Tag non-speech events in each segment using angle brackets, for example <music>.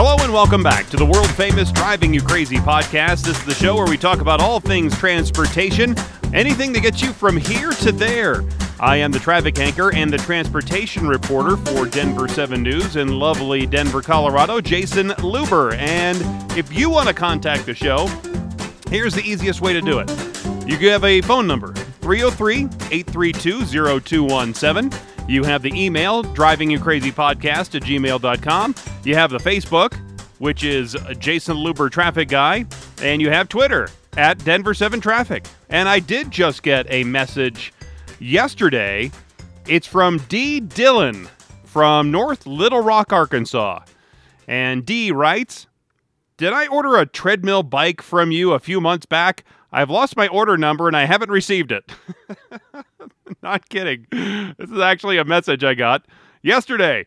Hello and welcome back to the world famous Driving You Crazy podcast. This is the show where we talk about all things transportation, anything that gets you from here to there. I am the traffic anchor and the transportation reporter for Denver 7 News in lovely Denver, Colorado, Jayson Luber. And if you want to contact the show, here's the easiest way to do it. You have a phone number 303 832 0217. You have the email, driving you crazy podcast at gmail.com. You have the Facebook, which is Jayson Luber Traffic Guy. And you have Twitter at Denver 7 Traffic. And I did just get a message yesterday. It's from D. Dillon from North Little Rock, Arkansas. And D writes Did I order a treadmill bike from you a few months back? I've lost my order number and I haven't received it. <laughs> <laughs> Not kidding. This is actually a message I got yesterday.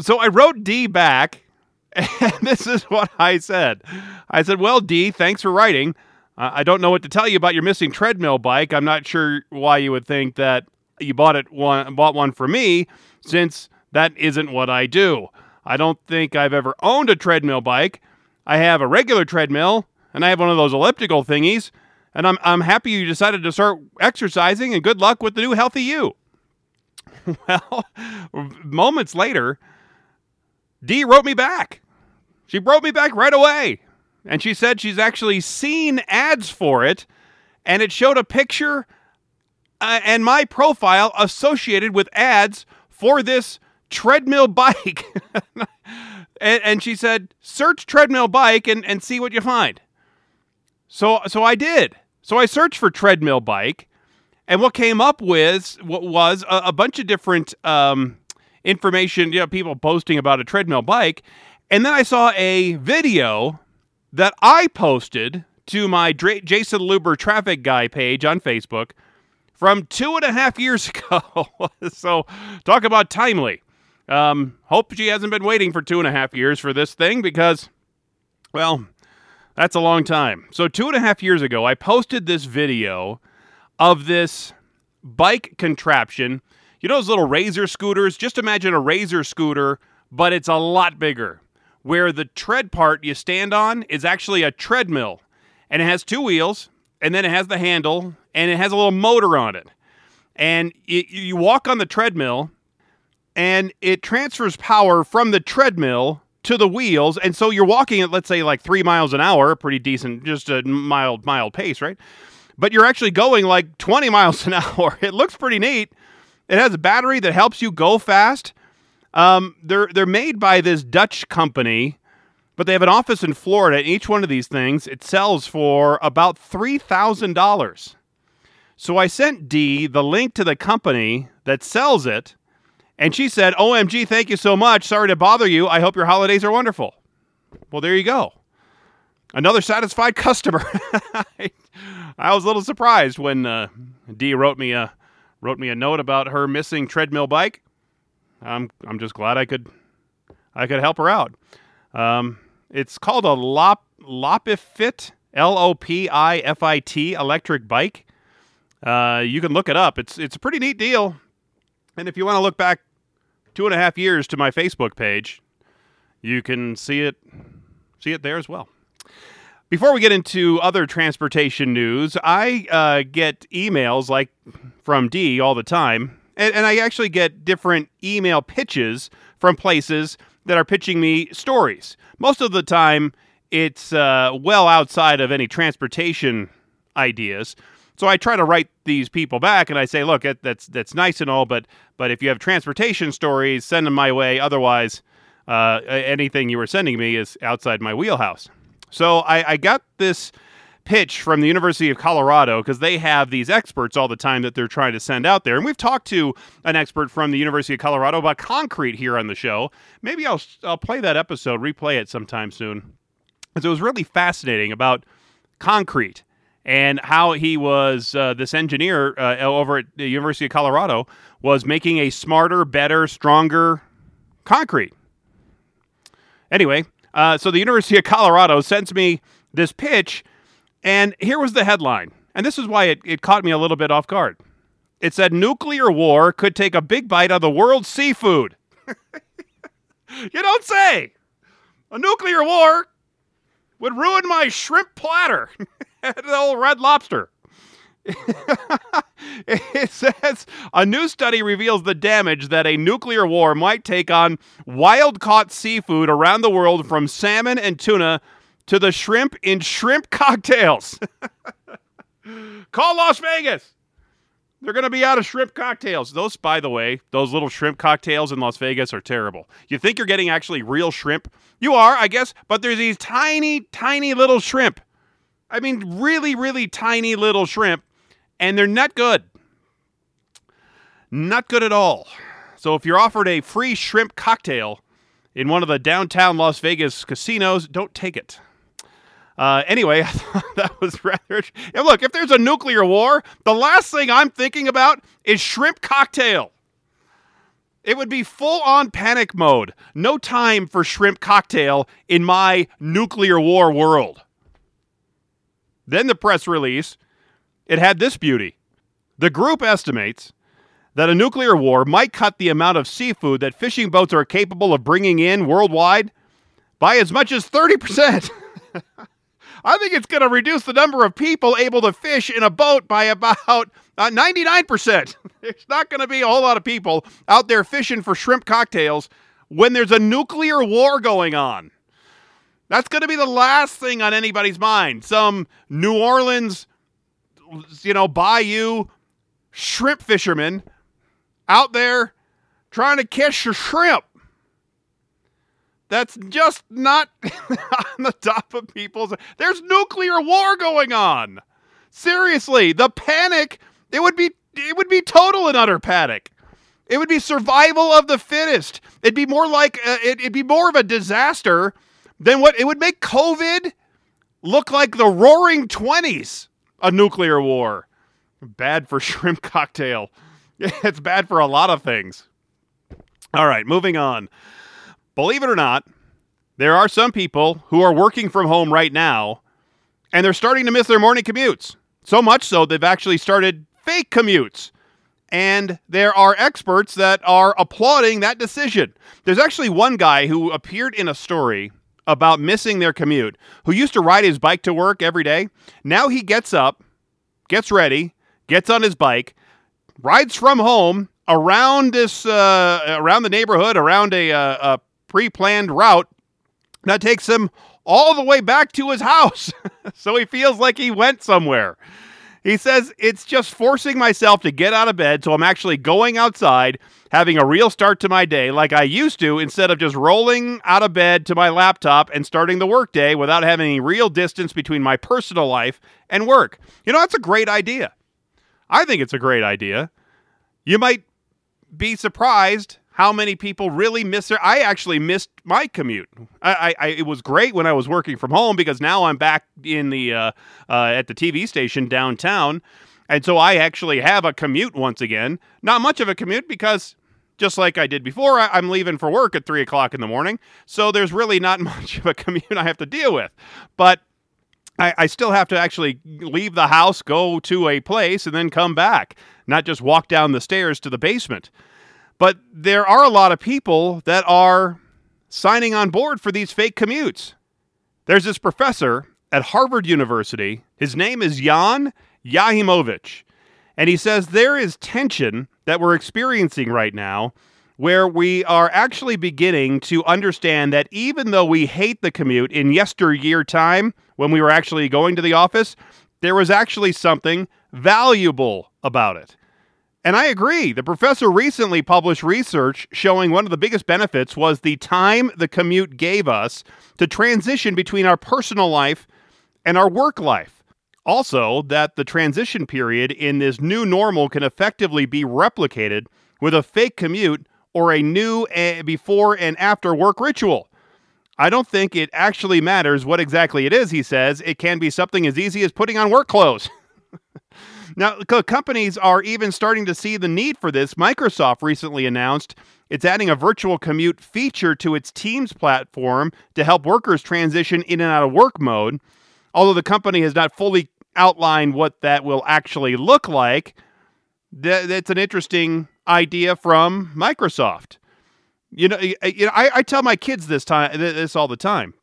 So I wrote D back, <laughs> and this is what I said. I said, Well, D, thanks for writing. I don't know what to tell you about your missing treadmill bike. I'm not sure why you would think that you bought it one bought one for me, since that isn't what I do. I don't think I've ever owned a treadmill bike. I have a regular treadmill, and I have one of those elliptical thingies, and I'm, I'm happy you decided to start exercising, and good luck with the new healthy you. <laughs> well, moments later, Dee wrote me back. She wrote me back right away. And she said she's actually seen ads for it, and it showed a picture uh, and my profile associated with ads for this treadmill <laughs> bike. and, and, she said, search treadmill bike and, and see what you find. So, so I did. So I searched for treadmill bike, and what came up with what was a, a bunch of different um, information, you know, people posting about a treadmill bike. And then I saw a video that I posted to my Jayson Luber traffic guy page on Facebook from two and a half years <laughs> ago. so talk about timely. Um, hope she hasn't been waiting for two and a half years for this thing because, well, that's a long time. So two and a half years ago, I posted this video of this bike contraption. You know those little razor scooters? Just imagine a razor scooter, but it's a lot bigger where the tread part you stand on is actually a treadmill and it has two wheels and then it has the handle and it has a little motor on it. And it, you walk on the treadmill and it transfers power from the treadmill to the wheels. And so you're walking at, let's say, like three miles an hour, pretty decent, just a mild, mild pace, right? But you're actually going like 20 <laughs> miles an hour. It looks pretty neat. It has a battery that helps you go fast. Um, they're they're made by this Dutch company, but they have an office in Florida. And each one of these things it sells for about three thousand dollars. So I sent D the link to the company that sells it, and she said, "OMG, thank you so much. Sorry to bother you. I hope your holidays are wonderful." Well, there you go. Another satisfied customer. <laughs> I was a little surprised when uh, Dee wrote me a wrote me a note about her missing treadmill bike. I'm I'm just glad I could I could help her out. Um, it's called a Lop Lopifit L O P I F I T electric bike. Uh, you can look it up. It's it's a pretty neat deal. And if you want to look back two and a half years to my Facebook page, you can see it see it there as well. Before we get into other transportation news, I uh, get emails like from D all the time and, and I actually get different email pitches from places that are pitching me stories. Most of the time, it's uh, well outside of any transportation ideas. So I try to write these people back, and I say, "Look, that's that's nice and all, but but if you have transportation stories, send them my way. Otherwise, uh, anything you were sending me is outside my wheelhouse." So I, I got this pitch from the University of Colorado because they have these experts all the time that they're trying to send out there. And we've talked to an expert from the University of Colorado about concrete here on the show. Maybe I'll I'll play that episode, replay it sometime soon. Because it was really fascinating about concrete and how he was uh, this engineer uh, over at the University of Colorado was making a smarter, better, stronger concrete. Anyway, uh, so the University of Colorado sends me this pitch and here was the headline. And this is why it, it caught me a little bit off guard. It said nuclear war could take a big bite out of the world's seafood. <laughs> you don't say. A nuclear war would ruin my shrimp platter at <laughs> <laughs> the old red lobster. <laughs> it says a new study reveals the damage that a nuclear war might take on wild caught seafood around the world from salmon and tuna to the shrimp in shrimp <laughs> cocktails. Call Las Vegas. They're going to be out of shrimp cocktails. Those, by the way, those little shrimp cocktails in Las Vegas are terrible. You think you're getting actually real shrimp? You are, I guess, but there's these tiny, tiny little shrimp. I mean, really, really tiny little shrimp, and they're not good. Not good at all. So if you're offered a free shrimp cocktail in one of the downtown Las Vegas casinos, don't take it. Uh, anyway, <laughs> I thought that was rather. And look, if there's a nuclear war, the last thing I'm thinking about is shrimp cocktail. It would be full on panic mode. No time for shrimp cocktail in my nuclear war world. Then the press release, it had this beauty. The group estimates that a nuclear war might cut the amount of seafood that fishing boats are capable of bringing in worldwide by as much as 30%. <laughs> I think it's going to reduce the number of people able to fish in a boat by about uh, 99%. <laughs> There's not going to be a whole lot of people out there fishing for shrimp cocktails when there's a nuclear war going on. That's going to be the last thing on anybody's mind. Some New Orleans, you know, bayou shrimp fishermen out there trying to catch a shrimp. That's just not <laughs> on the top of people's. There's nuclear war going on. Seriously, the panic. It would be. It would be total and utter panic. It would be survival of the fittest. It'd be more like uh, it, it'd be more of a disaster than what it would make COVID look like the Roaring Twenties, a nuclear war. Bad for <laughs> shrimp cocktail. <laughs> It's bad for a lot of things. All right, moving on believe it or not, there are some people who are working from home right now and they're starting to miss their morning commutes. So much so they've actually started fake commutes. And there are experts that are applauding that decision. There's actually one guy who appeared in a story about missing their commute who used to ride his bike to work every day. Now he gets up, gets ready, gets on his bike, rides from home around this uh, around the neighborhood, around a, uh, a pre planned route that takes him all the way back to his house. <laughs> so he feels like he went somewhere. He says, It's just forcing myself to get out of bed, so I'm actually going outside, having a real start to my day like I used to, instead of just rolling out of bed to my laptop and starting the workday without having any real distance between my personal life and work. You know, that's a great idea. I think it's a great idea. You might be surprised how many people really miss their i actually missed my commute. I, I, it was great when i was working from home because now i'm back in the uh, uh, at the tv station downtown. And so i actually have a commute once again. Not much of a commute because just like i did before I, i'm leaving for work at 3 o'clock in the morning. So there's really not <laughs> much of a commute i have to deal with. But I, I still have to actually leave the house go to a place and then come back. Not just walk down the stairs to the basement but there are a lot of people that are signing on board for these fake commutes. There's this professor at Harvard University. His name is Jon Jachimowicz. And he says there is tension that we're experiencing right now where we are actually beginning to understand that even though we hate the commute in yesteryear time, when we were actually going to the office, there was actually something valuable about it. And I agree. The professor recently published research showing one of the biggest benefits was the time the commute gave us to transition between our personal life and our work life. Also, that the transition period in this new normal can effectively be replicated with a fake commute or a new eh, before and after work ritual. I don't think it actually matters what exactly it is, he says. It can be something as easy as putting on work clothes. <laughs> Now, companies are even starting to see the need for this. Microsoft recently announced it's adding a virtual commute feature to its Teams platform to help workers transition in and out of work mode. Although the company has not fully outlined what that will actually look like, that's an interesting idea from Microsoft. You know, you know, I, I tell my kids this time this all the time.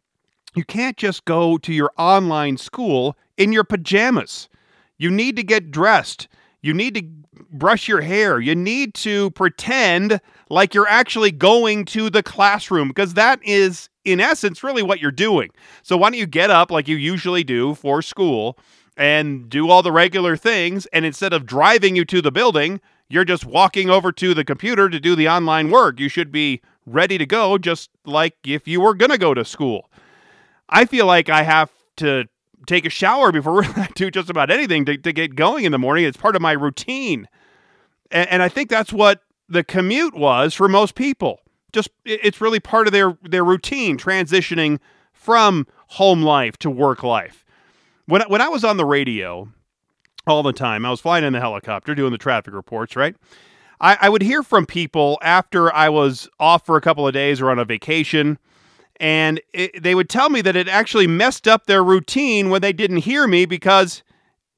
You can't just go to your online school in your pajamas. You need to get dressed. You need to brush your hair. You need to pretend like you're actually going to the classroom because that is, in essence, really what you're doing. So, why don't you get up like you usually do for school and do all the regular things? And instead of driving you to the building, you're just walking over to the computer to do the online work. You should be ready to go, just like if you were going to go to school. I feel like I have to take a shower before <laughs> I do just about anything to, to get going in the morning. It's part of my routine. And, and I think that's what the commute was for most people. Just it's really part of their their routine transitioning from home life to work life. When when I was on the radio all the time, I was flying in the helicopter doing the traffic reports, right? I, I would hear from people after I was off for a couple of days or on a vacation and it, they would tell me that it actually messed up their routine when they didn't hear me because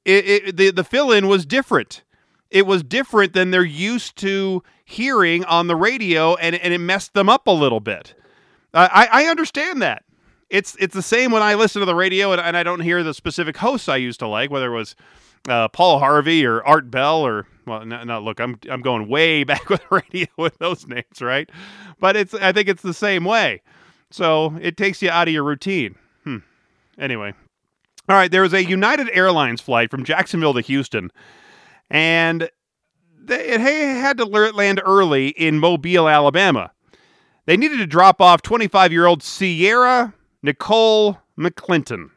it, it, the the fill in was different. It was different than they're used to hearing on the radio, and and it messed them up a little bit. I, I understand that. It's it's the same when I listen to the radio and, and I don't hear the specific hosts I used to like, whether it was uh, Paul Harvey or Art Bell or well, no, no, look, I'm I'm going way <laughs> back with radio with those names, right? But it's I think it's the same way. So it takes you out of your routine. Hmm. Anyway. All right, there was a United Airlines flight from Jacksonville to Houston, and it had to land early in Mobile, Alabama. They needed to drop off 25 year old Sierra Nicole McClinton.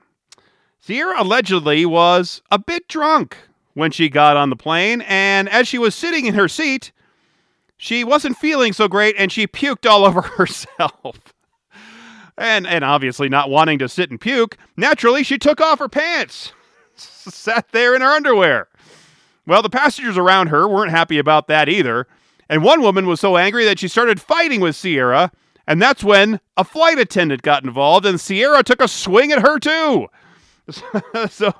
Sierra allegedly was a bit drunk when she got on the plane, and as she was sitting in her seat, she wasn't feeling so great and she puked all over <laughs> herself and and obviously not wanting to sit and puke, naturally she took off her pants, <laughs> sat there in her underwear. Well, the passengers around her weren't happy about that either, and one woman was so angry that she started fighting with Sierra, and that's when a flight attendant got involved, and Sierra took a swing at her too. <laughs> so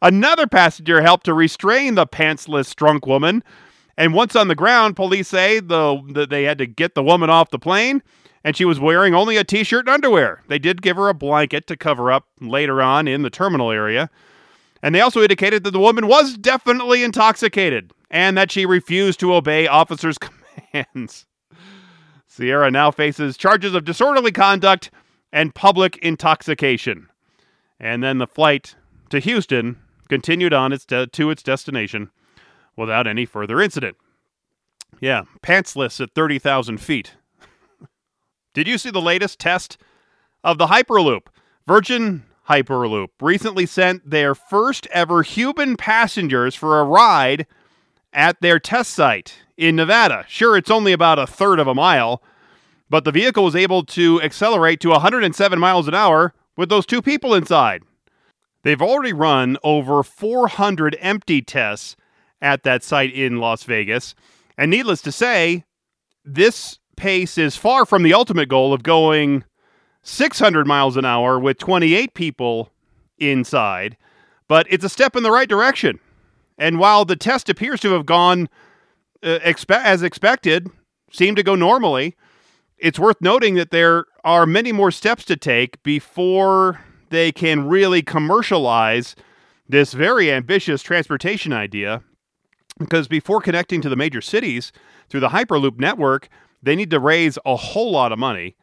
another passenger helped to restrain the pantsless drunk woman. And once on the ground, police say the, the, they had to get the woman off the plane and she was wearing only a t shirt and underwear. They did give her a blanket to cover up later on in the terminal area. And they also indicated that the woman was definitely intoxicated and that she refused to obey officers' <laughs> commands. Sierra now faces charges of disorderly conduct and public intoxication. And then the flight to Houston continued on its de- to its destination without any further incident. Yeah, pantsless at 30,000 feet. Did you see the latest test of the Hyperloop? Virgin Hyperloop recently sent their first ever human passengers for a ride at their test site in Nevada. Sure, it's only about a third of a mile, but the vehicle was able to accelerate to 107 miles an hour with those two people inside. They've already run over 400 empty tests at that site in Las Vegas. And needless to say, this pace is far from the ultimate goal of going 600 miles an hour with 28 people inside, but it's a step in the right direction. And while the test appears to have gone uh, expe- as expected, seemed to go normally, it's worth noting that there are many more steps to take before they can really commercialize this very ambitious transportation idea. Because before connecting to the major cities through the Hyperloop network, they need to raise a whole lot of money.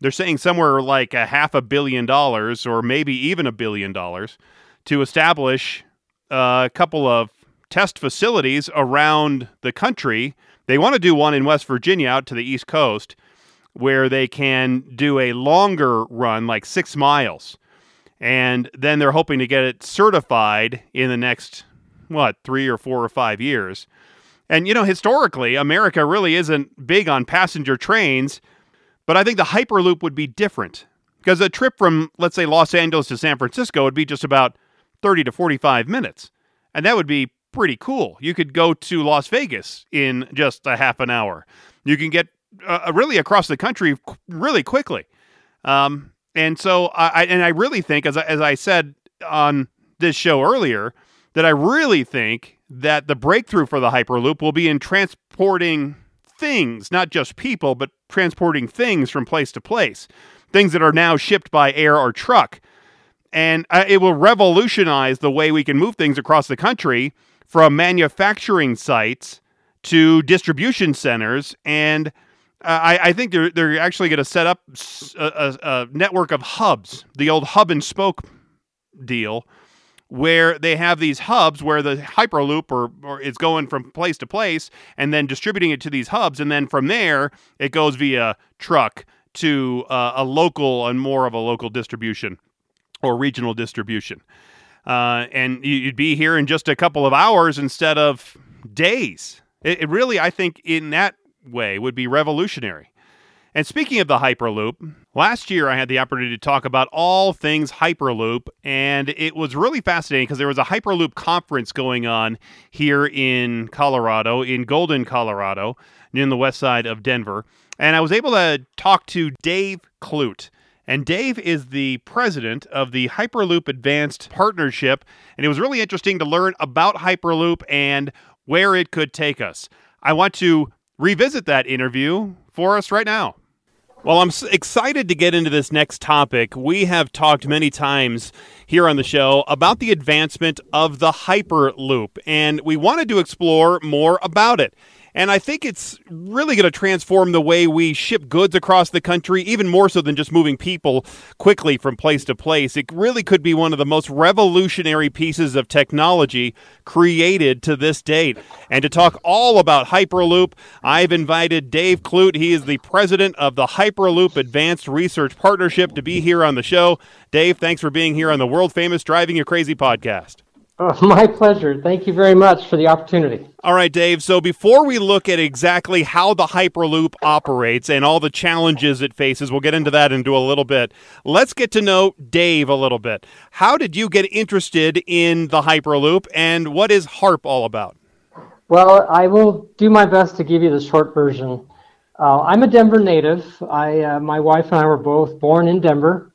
They're saying somewhere like a half a billion dollars or maybe even a billion dollars to establish a couple of test facilities around the country. They want to do one in West Virginia out to the East Coast where they can do a longer run, like six miles. And then they're hoping to get it certified in the next, what, three or four or five years. And, you know, historically, America really isn't big on passenger trains, but I think the Hyperloop would be different because a trip from, let's say, Los Angeles to San Francisco would be just about 30 to 45 minutes. And that would be pretty cool. You could go to Las Vegas in just a half an hour. You can get uh, really across the country really quickly. Um, and so I, and I really think, as I, as I said on this show earlier, that I really think that the breakthrough for the Hyperloop will be in transporting things, not just people, but transporting things from place to place, things that are now shipped by air or truck. And uh, it will revolutionize the way we can move things across the country from manufacturing sites to distribution centers. And uh, I, I, think they're, they're actually going to set up a, a, a network of hubs, the old hub and spoke deal where they have these hubs where the hyperloop or, or is going from place to place and then distributing it to these hubs. And then from there it goes via truck to uh, a local and more of a local distribution or regional distribution. Uh, and you'd be here in just a couple of hours instead of days. It, it really i think in that way would be revolutionary and speaking of the Hyperloop, last year I had the opportunity to talk about all things Hyperloop, and it was really fascinating because there was a Hyperloop conference going on here in Colorado, in Golden, Colorado, near the west side of Denver. And I was able to talk to Dave Clute. And Dave is the president of the Hyperloop Advanced Partnership. And it was really interesting to learn about Hyperloop and where it could take us. I want to revisit that interview for us right now. Well, I'm excited to get into this next topic. We have talked many times here on the show about the advancement of the Hyperloop, and we wanted to explore more about it. And I think it's really going to transform the way we ship goods across the country, even more so than just moving people quickly from place to place. It really could be one of the most revolutionary pieces of technology created to this date. And to talk all about Hyperloop, I've invited Dave Clute. He is the president of the Hyperloop Advanced Research Partnership to be here on the show. Dave, thanks for being here on the world famous Driving You Crazy podcast. Oh, <laughs> my pleasure. Thank you very much for the opportunity. All right, Dave. So before we look at exactly how the Hyperloop operates and all the challenges it faces, we'll get into that into a little bit. Let's get to know Dave a little bit. How did you get interested in the Hyperloop and what is HARP all about? Well, I will do my best to give you the short version. Uh, I'm a Denver native. I, uh, my wife and I were both born in Denver,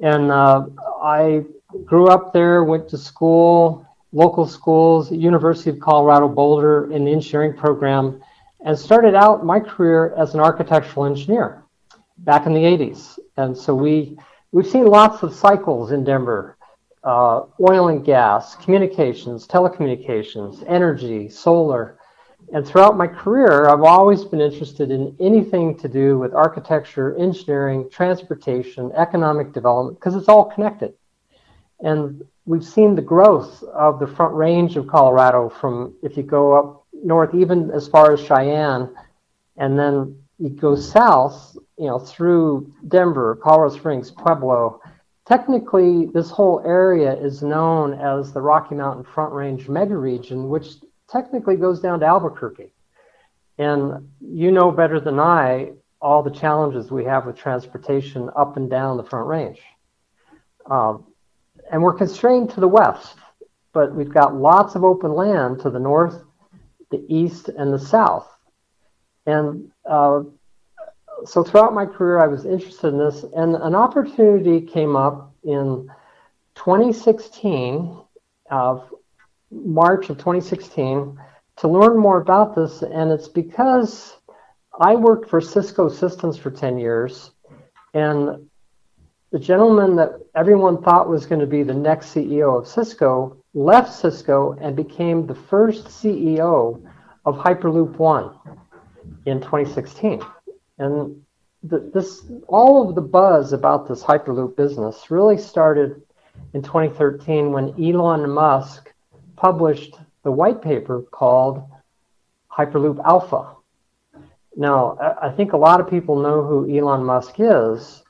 and uh, I grew up there, went to school, local schools, University of Colorado Boulder in the engineering program, and started out my career as an architectural engineer back in the 80s. And so we, we've seen lots of cycles in Denver uh, oil and gas, communications, telecommunications, energy, solar. And throughout my career, I've always been interested in anything to do with architecture, engineering, transportation, economic development, because it's all connected. And we've seen the growth of the front range of Colorado from if you go up north, even as far as Cheyenne, and then you go south, you know, through Denver, Colorado Springs, Pueblo. Technically, this whole area is known as the Rocky Mountain Front Range megaregion, which technically goes down to Albuquerque. And you know better than I all the challenges we have with transportation up and down the Front Range. Um, and we're constrained to the west, but we've got lots of open land to the north, the east, and the south. And uh, so throughout my career, I was interested in this, and an opportunity came up in 2016, uh, March of 2016, to learn more about this. And it's because I worked for Cisco Systems for 10 years, and the gentleman that everyone thought was going to be the next CEO of Cisco left Cisco and became the first CEO of Hyperloop One in 2016. And the, this, all of the buzz about this Hyperloop business really started in 2013 when Elon Musk published the white paper called Hyperloop Alpha. Now, I think a lot of people know who Elon Musk is,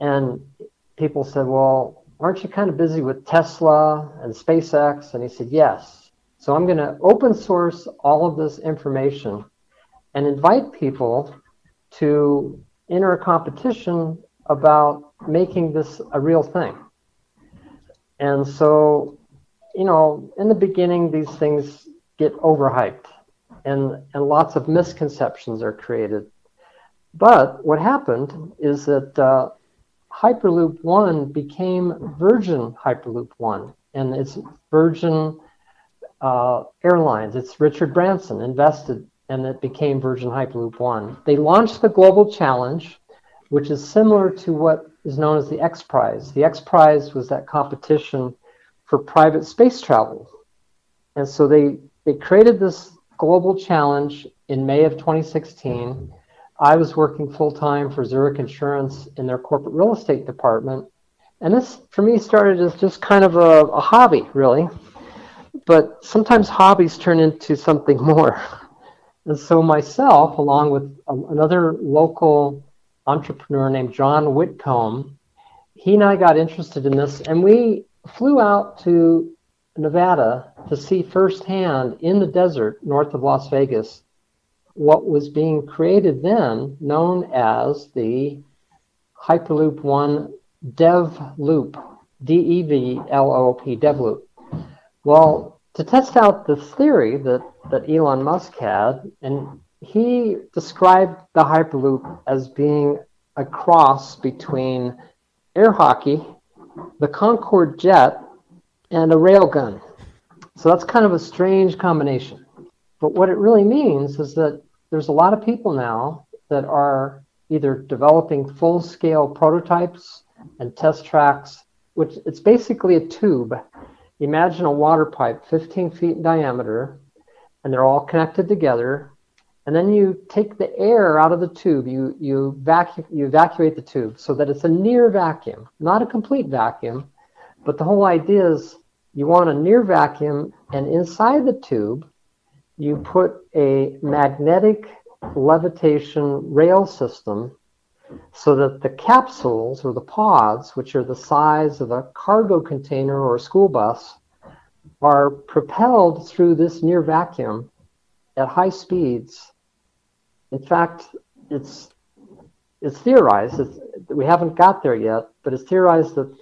and people said, Well, aren't you kind of busy with Tesla and SpaceX? And he said, Yes. So I'm going to open source all of this information and invite people to enter a competition about making this a real thing. And so, you know, in the beginning, these things get overhyped and, and lots of misconceptions are created. But what happened is that uh, Hyperloop One became Virgin Hyperloop One, and it's Virgin uh, Airlines. It's Richard Branson invested and it became Virgin Hyperloop One. They launched the Global Challenge, which is similar to what is known as the X Prize. The X Prize was that competition for private space travel. And so they, they created this global challenge in May of 2016. I was working full time for Zurich Insurance in their corporate real estate department. And this, for me, started as just kind of a, a hobby, really. But sometimes hobbies turn into something <laughs> more. And so, myself, along with um, another local entrepreneur named John Whitcomb, he and I got interested in this, and we flew out to Nevada to see firsthand in the desert north of Las Vegas what was being created then, known as the Hyperloop One Dev Loop, D E V L O P, Dev Loop. Well, to test out the theory that, that Elon Musk had, and he described the Hyperloop as being a cross between air hockey, the Concorde jet, and a railgun. So that's kind of a strange combination. But what it really means is that there's a lot of people now that are either developing full scale prototypes and test tracks, which it's basically a tube. Imagine a water pipe 15 feet in diameter, and they're all connected together. And then you take the air out of the tube, you, you, vacu- you evacuate the tube so that it's a near vacuum, not a complete vacuum. But the whole idea is you want a near vacuum, and inside the tube, you put a magnetic levitation rail system so that the capsules or the pods, which are the size of a cargo container or a school bus, are propelled through this near vacuum at high speeds. In fact, it's it's theorized. It's, we haven't got there yet, but it's theorized that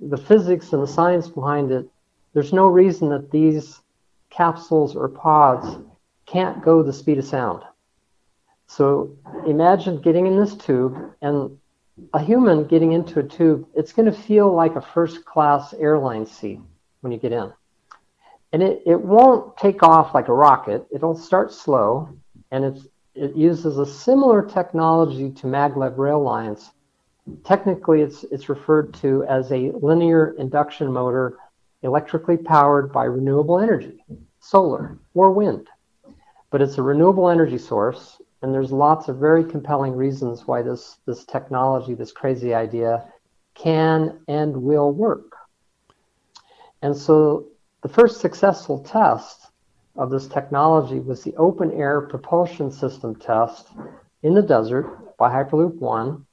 the physics and the science behind it. There's no reason that these capsules or pods can't go the speed of sound. So imagine getting in this tube and a human getting into a tube, it's going to feel like a first class airline seat when you get in. And it, it won't take off like a rocket. It'll start slow and it's, it uses a similar technology to maglev rail lines. Technically, it's, it's referred to as a linear induction motor electrically powered by renewable energy, solar or wind. But it's a renewable energy source and there's lots of very compelling reasons why this, this technology, this crazy idea, can and will work. And so the first successful test of this technology was the open air propulsion system test in the desert by Hyperloop One.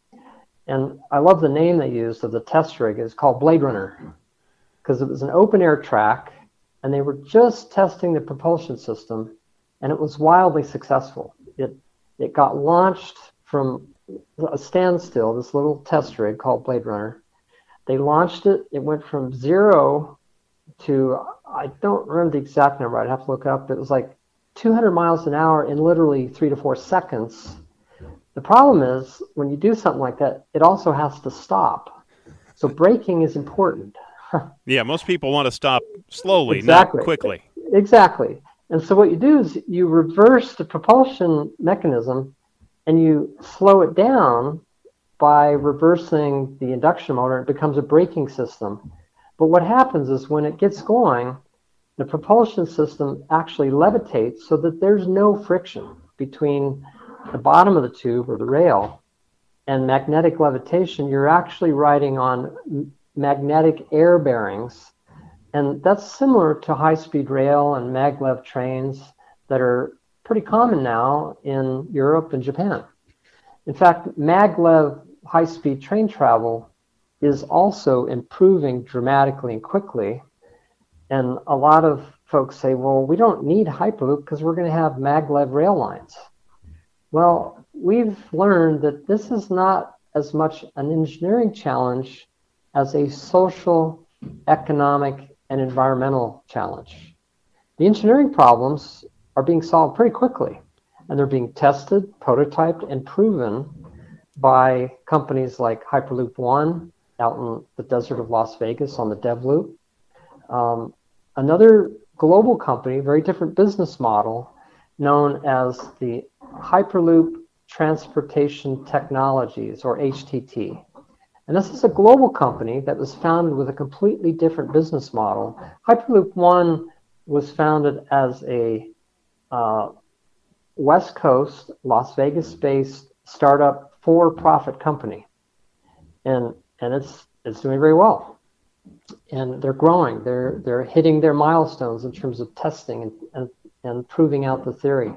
And I love the name they used of the test rig. It's called Blade Runner because it was an open air track and they were just testing the propulsion system and it was wildly successful. It it got launched from a standstill, this little test rig called Blade Runner. They launched it. It went from zero to, I don't remember the exact number. I'd have to look up. But it was like 200 miles an hour in literally three to four seconds. The problem is when you do something like that, it also has to stop. So braking is important. <laughs> yeah, most people want to stop slowly, exactly. not quickly. Exactly. And so what you do is you reverse the propulsion mechanism and you slow it down by reversing the induction motor. It becomes a braking system. But what happens is when it gets going, the propulsion system actually levitates so that there's no friction between the bottom of the tube or the rail and magnetic levitation. You're actually riding on magnetic air bearings and that's similar to high speed rail and maglev trains that are pretty common now in Europe and Japan. In fact, maglev high speed train travel is also improving dramatically and quickly. And a lot of folks say, well, we don't need Hyperloop because we're going to have maglev rail lines. Well, we've learned that this is not as much an engineering challenge as a social, economic, and environmental challenge. The engineering problems are being solved pretty quickly, and they're being tested, prototyped, and proven by companies like Hyperloop One out in the desert of Las Vegas on the DevLoop. Um, another global company, very different business model, known as the Hyperloop Transportation Technologies, or HTT. And this is a global company that was founded with a completely different business model. Hyperloop One was founded as a uh, West Coast, Las Vegas based startup for profit company. And, and it's, it's doing very well. And they're growing. They're, they're hitting their milestones in terms of testing and, and, and proving out the theory.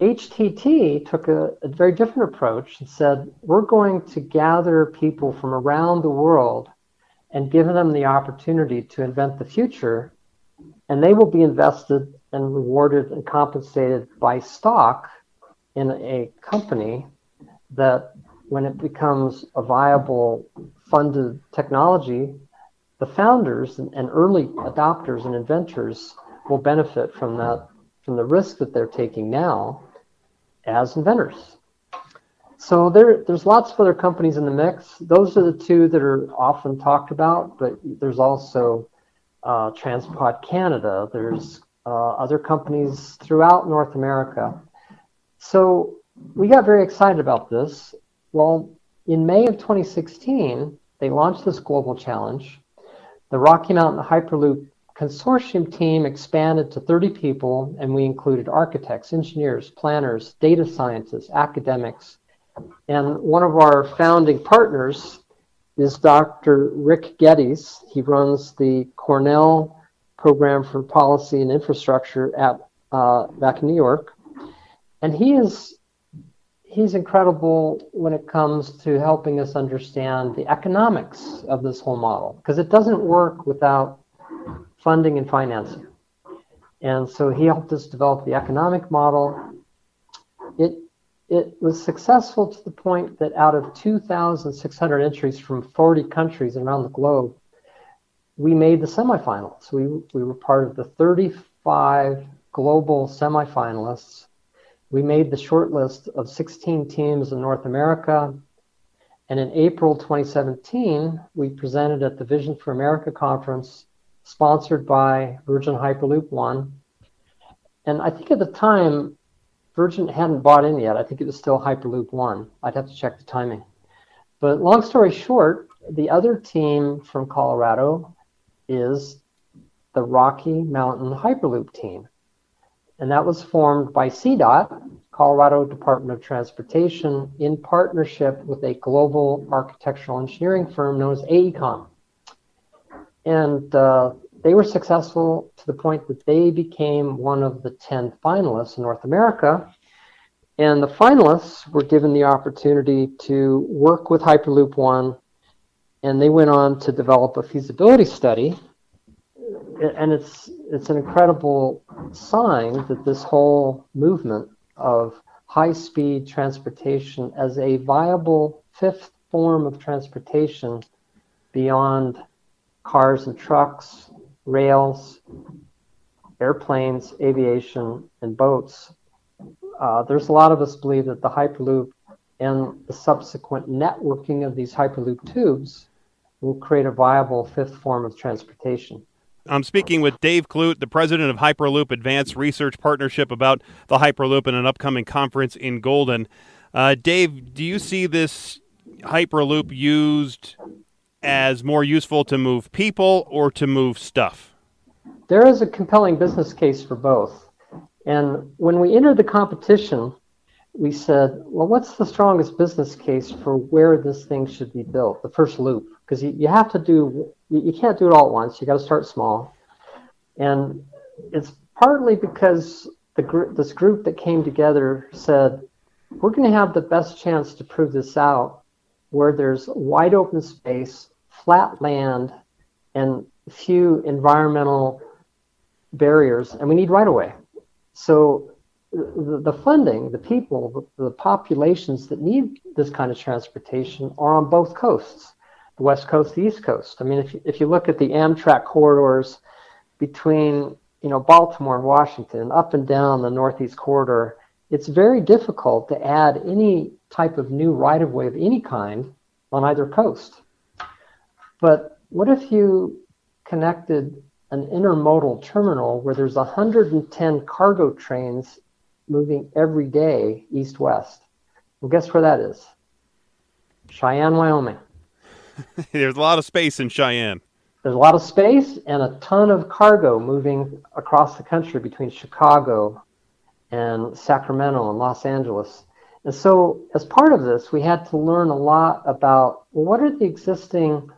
HTT took a, a, very different approach and said, we're going to gather people from around the world and give them the opportunity to invent the future, and they will be invested and rewarded and compensated by stock in a company that when it becomes a viable funded technology, the founders and, and early adopters and inventors will benefit from that from the risk that they're taking now as inventors. So there, there's lots of other companies in the mix. Those are the two that are often talked about, but there's also uh, Transpod Canada. There's uh, other companies throughout North America. So we got very excited about this. Well, in May of 2016, they launched this global challenge. The Rocky Mountain Hyperloop consortium team expanded to 30 people, and we included architects, engineers, planners, data scientists, academics. And one of our founding partners is Dr. Rick Geddes. He runs the Cornell Program for Policy and Infrastructure at uh, back in New York, and he is he's incredible when it comes to helping us understand the economics of this whole model because it doesn't work without funding and financing. And so he helped us develop the economic model. It, it was successful to the point that out of 2,600 entries from 40 countries around the globe, we made the semifinals. We, we were part of the 35 global semifinalists. We made the short list of 16 teams in North America. And in April 2017, we presented at the Vision for America conference sponsored by Virgin Hyperloop One. And I think at the time, Virgin hadn't bought in yet. I think it was still Hyperloop One. I'd have to check the timing. But long story short, the other team from Colorado is the Rocky Mountain Hyperloop team. And that was formed by CDOT, Colorado Department of Transportation, in partnership with a global architectural engineering firm known as AECOM and uh, they were successful to the point that they became one of the 10 finalists in North America. And the finalists were given the opportunity to work with Hyperloop One, and they went on to develop a feasibility study. And it's it's an incredible sign that this whole movement of high-speed transportation as a viable fifth form of transportation beyond cars and trucks, rails, airplanes, aviation, and boats. Uh, there's a lot of us believe that the Hyperloop and the subsequent networking of these Hyperloop tubes will create a viable fifth form of transportation. I'm speaking with Dave Clute, the president of Hyperloop Advanced Research Partnership, about the Hyperloop and an upcoming conference in Golden. Uh, Dave, do you see this Hyperloop used as more useful to move people or to move stuff? There is a compelling business case for both. And when we entered the competition, we said, well, what's the strongest business case for where this thing should be built, the first loop? Because you, you have to do, you, you can't do it all at once. You got to start small. And it's partly because the gr- this group that came together said, we're going to have the best chance to prove this out where there's wide open space flat land and few environmental barriers, and we need right of way. So the, the, funding, the people, the, the, populations that need this kind of transportation are on both coasts, the west coast, the east coast. I mean, if you, if you look at the Amtrak corridors between you know Baltimore and Washington, up and down the northeast corridor, it's very difficult to add any type of new right of way of any kind on either coast. But what if you connected an intermodal terminal where there's 110 cargo trains moving every day east west. Well, guess where that is? Cheyenne, Wyoming. <laughs> there's a lot of space in Cheyenne. There's a lot of space and a ton of cargo moving across the country between Chicago and Sacramento and Los Angeles. And so, as part of this, we had to learn a lot about what are the existing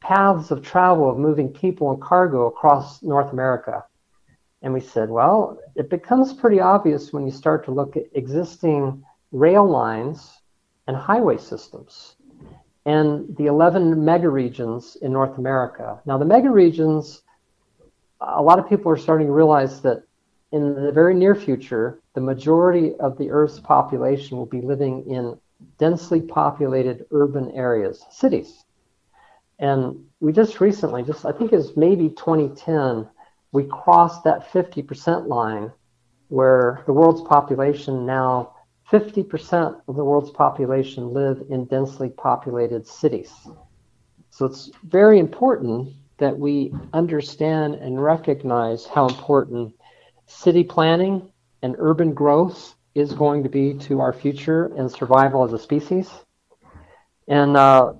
paths of travel of moving people and cargo across North America. And we said, well, it becomes pretty obvious when you start to look at existing rail lines and highway systems and the 11 megaregions in North America. Now, the megaregions, a lot of people are starting to realize that in the very near future, the majority of the Earth's population will be living in densely populated urban areas, cities. And we just recently, just I think it's maybe 2010, we crossed that 50% line where the world's population now 50% of the world's population live in densely populated cities. So it's very important that we understand and recognize how important city planning and urban growth is going to be to our future and survival as a species. And uh,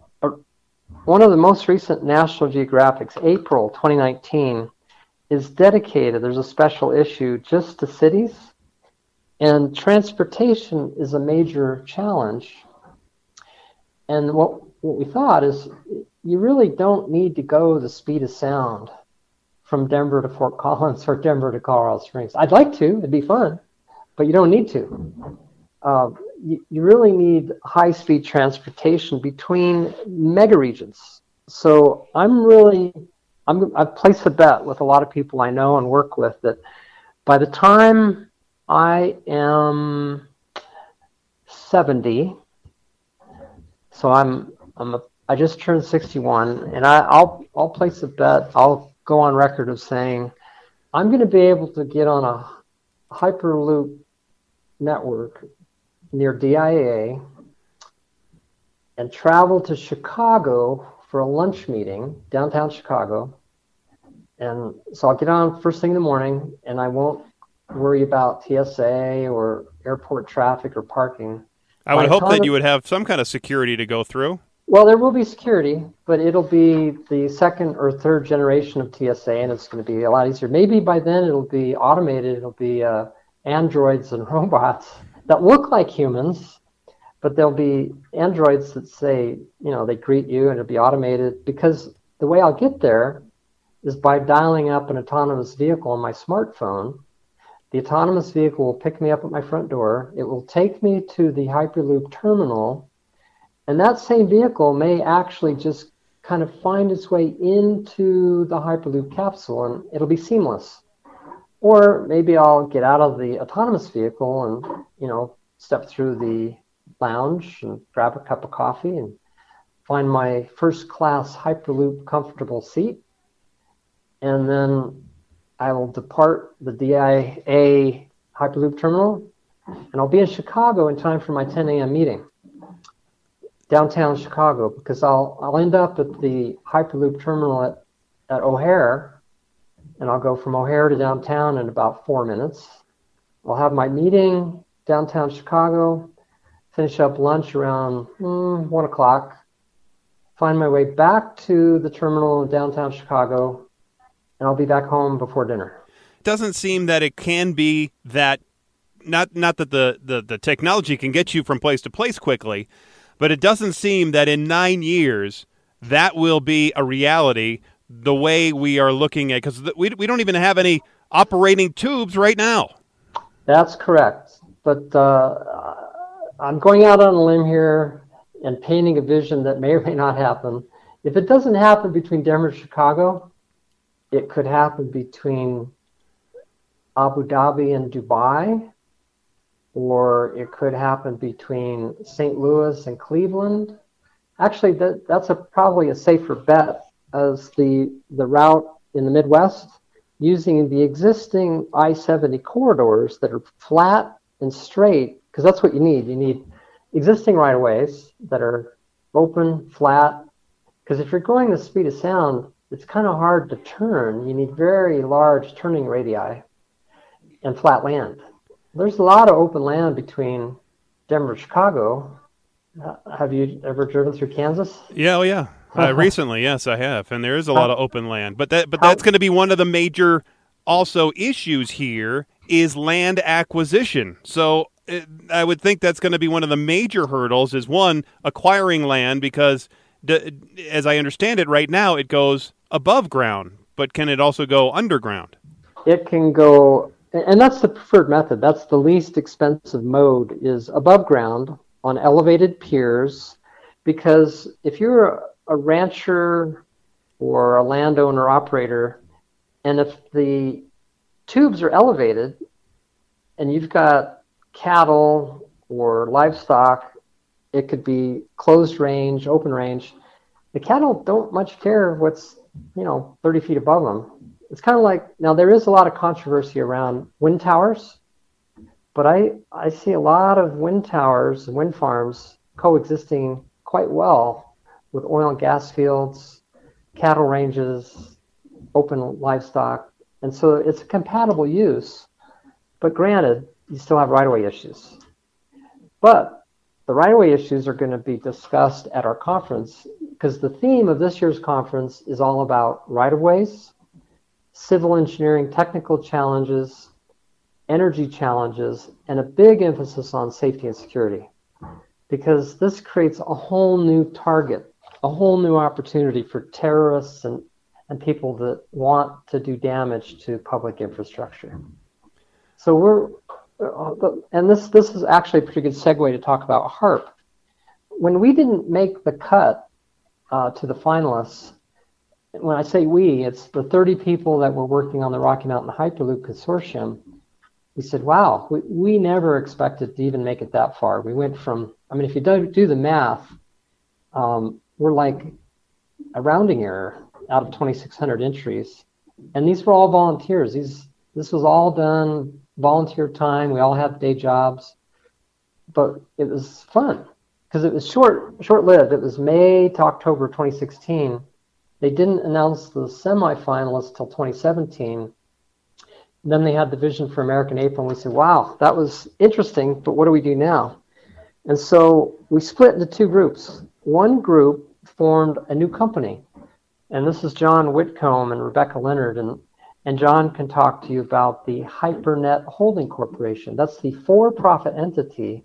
one of the most recent National Geographics, April 2019, is dedicated. There's a special issue just to cities. And transportation is a major challenge. And what, what we thought is you really don't need to go the speed of sound from Denver to Fort Collins <laughs> or Denver to Colorado Springs. I'd like to, it'd be fun, but you don't need to. Uh, you, you really need high speed transportation between mega regions. So I'm really, I'm, I've placed a bet with a lot of people I know and work with that by the time I am 70, so I'm, I'm a, I just turned 61, and I, I'll, I'll place a bet. I'll go on record of saying I'm going to be able to get on a Hyperloop network near DIA and travel to Chicago for a lunch meeting, downtown Chicago. And so I'll get on first thing in the morning and I won't worry about TSA or airport traffic or parking. I would hope that you would have some kind of security to go through. Well, there will be security, but it'll be the second or third generation of TSA, and it's going to be a lot easier. Maybe by then it'll be automated. It'll be uh, androids and <laughs> robots that look like humans, but there'll be androids that say, you know, they greet you and it'll be automated because the way I'll get there is by dialing up an autonomous vehicle on my smartphone. The autonomous vehicle will pick me up at my front door. It will take me to the Hyperloop terminal, and that same vehicle may actually just kind of find its way into the Hyperloop capsule and it'll be seamless. Or maybe I'll get out of the autonomous vehicle and, you know, step through the lounge and grab a cup of coffee and find my first class Hyperloop comfortable seat. And then I will depart the DIA Hyperloop terminal and I'll be in Chicago in time for my 10 a.m. meeting downtown Chicago because I'll I'll end up at the Hyperloop terminal at, at O'Hare and I'll go from O'Hare to downtown in about four minutes. I'll have my meeting downtown Chicago, finish up lunch around mm, one o'clock, find my way back to the terminal in downtown Chicago, and I'll be back home before dinner. Doesn't seem that it can be that not not that the, the, the technology can get you from place to place quickly, but it doesn't seem that in nine years that will be a reality the way we are looking at because we, we don't even have any operating tubes right now. That's correct. But uh, I'm going out on a limb here and painting a vision that may or may not happen. If it doesn't happen between Denver and Chicago, it could happen between Abu Dhabi and Dubai, or it could happen between St. Louis and Cleveland. Actually, that, that's a, probably a safer bet as the, the route in the Midwest using the existing I 70 corridors that are flat and straight, because that's what you need. You need existing right of ways that are open, flat, because if you're going the speed of sound, it's kind of hard to turn. You need very large turning radii and flat land. There's a lot of open land between Denver and Chicago. Uh, have you ever driven through Kansas? Yeah, oh yeah. Uh, <laughs> recently, yes, I have, and there is a lot of open land. But that, but that's going to be one of the major also issues here is land acquisition. So it, I would think that's going to be one of the major hurdles. Is one acquiring land because, d- as I understand it, right now it goes above ground, but can it also go underground? It can go, and that's the preferred method. That's the least expensive mode is above ground on elevated piers, because if you're a rancher or a landowner operator, and if the tubes are elevated and you've got cattle or livestock, it could be closed range, open range. The cattle don't much care what's, you know, 30 feet above them. It's kind of like now there is a lot of controversy around wind towers, but I, I see a lot of wind towers wind farms coexisting quite well with oil and gas fields, cattle ranges, open livestock. And so it's a compatible use. But granted, you still have right of way issues. But the right of way issues are going to be discussed at our conference because the theme of this year's conference is all about right of ways, civil engineering technical challenges, energy challenges, and a big emphasis on safety and security because this creates a whole new target a whole new opportunity for terrorists and, and people that want to do damage to public infrastructure. So we're, uh, and this, this is actually a pretty good segue to talk about HARP. When we didn't make the cut uh, to the finalists, when I say we, it's the 30 people that were working on the Rocky Mountain Hyperloop Consortium. We said, wow, we, we never expected to even make it that far. We went from, I mean, if you do, do the math, um, were like a rounding error out of 2,600 entries. And these were all volunteers. These this was all done volunteer time. We all had day jobs, but it was fun because it was short short lived. It was May to October 2016. They didn't announce the semifinalists till 2017. Then they had the Vision for American April, and we said, "Wow, that was interesting, but what do we do now?" And so we split into two groups. One group formed a new company. And this is John Whitcomb and Rebecca Leonard. And, and John can talk to you about the HyperNet Holding Corporation. That's the for profit entity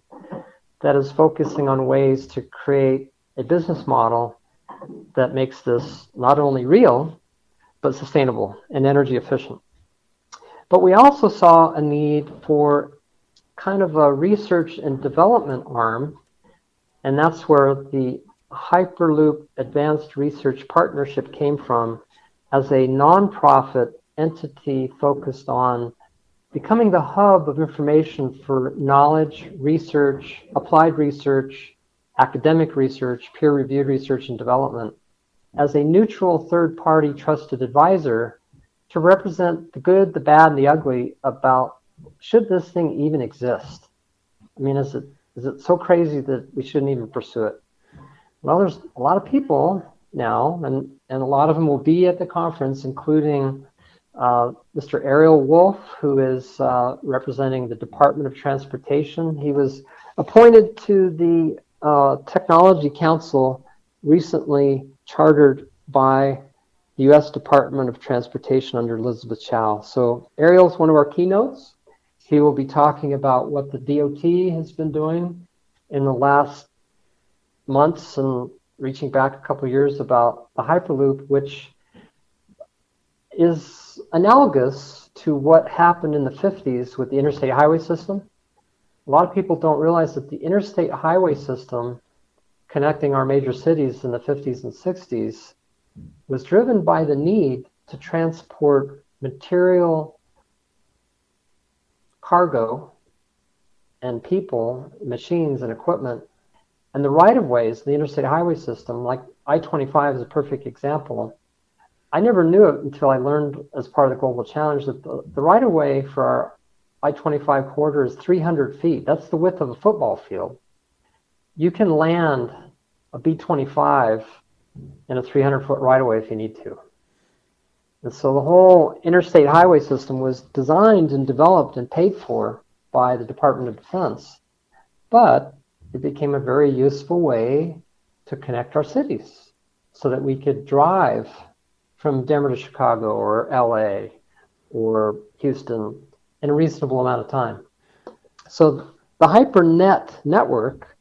that is focusing on ways to create a business model that makes this not only real, but sustainable and energy efficient. But we also saw a need for kind of a research and development arm, and that's where the Hyperloop Advanced Research Partnership came from as a nonprofit entity focused on becoming the hub of information for knowledge, research, applied research, academic research, peer reviewed research and development as a neutral third party trusted advisor to represent the good, the bad, and the ugly about should this thing even exist? I mean, is it is it so crazy that we shouldn't even pursue it? Well, there's a lot of people now, and, and a lot of them will be at the conference, including uh, Mr. Ariel Wolf, who is uh, representing the Department of Transportation. He was appointed to the uh, Technology Council recently chartered by the U.S. Department of Transportation under Elizabeth Chao. So Ariel is one of our keynotes. He will be talking about what the DOT has been doing in the last months and reaching back a couple years about the Hyperloop, which is analogous to what happened in the 50s with the interstate highway system. A lot of people don't realize that the interstate highway system connecting our major cities in the 50s and 60s was driven by the need to transport material, cargo, and people, machines, and equipment and the right of ways, the interstate highway system, like I 25 is a perfect example. I never knew it until I learned as part of the global challenge that the, the right of way for our I 25 corridor is 300 feet. That's the width of a football field. You can land a B 25 in a 300 foot right of way if you need to. And so the whole interstate highway system was designed and developed and paid for by the Department of Defense. But it became a very useful way to connect our cities so that we could drive from Denver to Chicago or LA or Houston in a reasonable amount of time. So the HyperNet network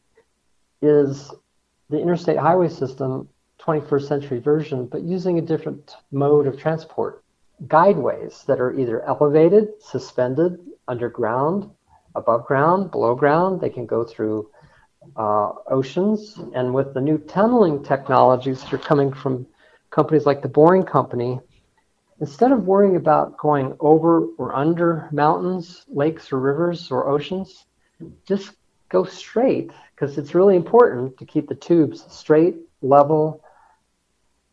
is the interstate highway system 21st century version, but using a different mode of transport. Guideways that are either elevated, suspended, underground, above ground, below ground. They can go through uh, oceans. And with the new tunneling technologies that are coming from companies like the Boring Company, instead of worrying about going over or under mountains, lakes, or rivers or oceans, just go straight because it's really important to keep the tubes straight, level,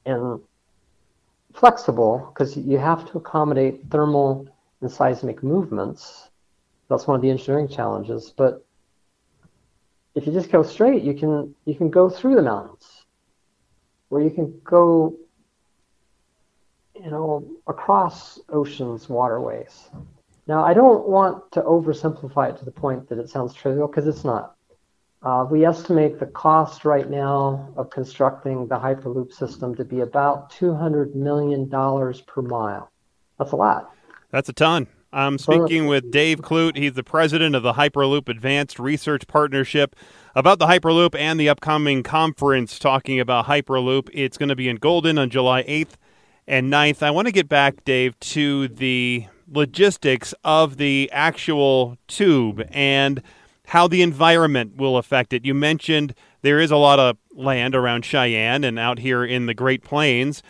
and flexible because you have to accommodate thermal and seismic movements. That's one of the engineering challenges. But if you just go straight, you can you can go through the mountains, or you can go, you know, across oceans, waterways. Now, I don't want to oversimplify it to the point that it sounds trivial because it's not. Uh, we estimate the cost right now of constructing the Hyperloop system to be about $200 million per mile. That's a lot. That's a ton. I'm speaking with Dave Clute. He's the president of the Hyperloop Advanced Research Partnership about the Hyperloop and the upcoming conference talking about Hyperloop. It's going to be in Golden on July 8th and 9th. I want to get back, Dave, to the logistics of the actual tube and – how the environment will affect it. You mentioned there is a lot of land around Cheyenne and out here in the Great Plains.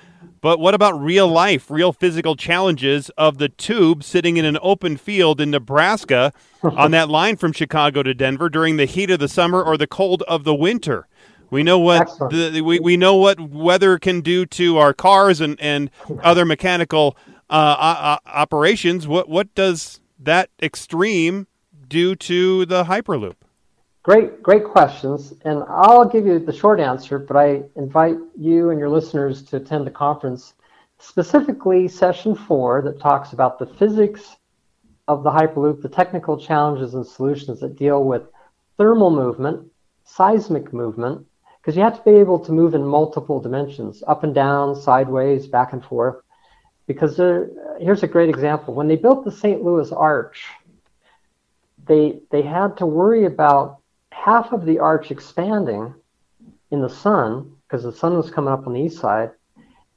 But what about real life, real physical challenges of the tube sitting in an open field in Nebraska <laughs> on that line from Chicago to Denver during the heat of the summer or the cold of the winter? We know what the, we, we know what weather can do to our cars and, and other mechanical uh, operations. What what does that extreme do to the Hyperloop? Great, great questions. And I'll give you the short answer, but I invite you and your listeners to attend the conference, specifically session four that talks about the physics of the Hyperloop, the technical challenges and solutions that deal with thermal movement, seismic movement, because you have to be able to move in multiple dimensions, up and down, sideways, back and forth. Because there, here's a great example. When they built the St. Louis Arch, they they had to worry about half of the arch expanding in the sun because the sun was coming up on the east side,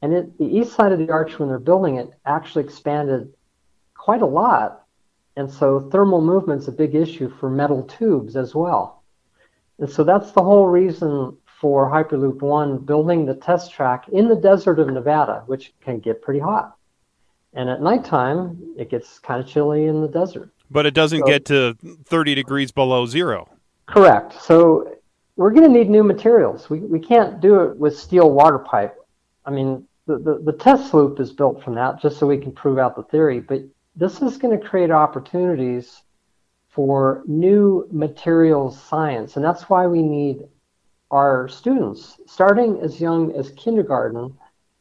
and it, the east side of the arch when they're building it actually expanded quite a lot, and so thermal movement's a big issue for metal tubes as well, and so that's the whole reason for Hyperloop One building the test track in the desert of Nevada, which can get pretty hot. And at nighttime, it gets kind of chilly in the desert. But it doesn't so, get to 30 degrees below zero. Correct. So we're going to need new materials. We, we can't do it with steel water pipe. I mean, the, the, the test loop is built from that just so we can prove out the theory. But this is going to create opportunities for new materials science. And that's why we need our students, starting as young as kindergarten,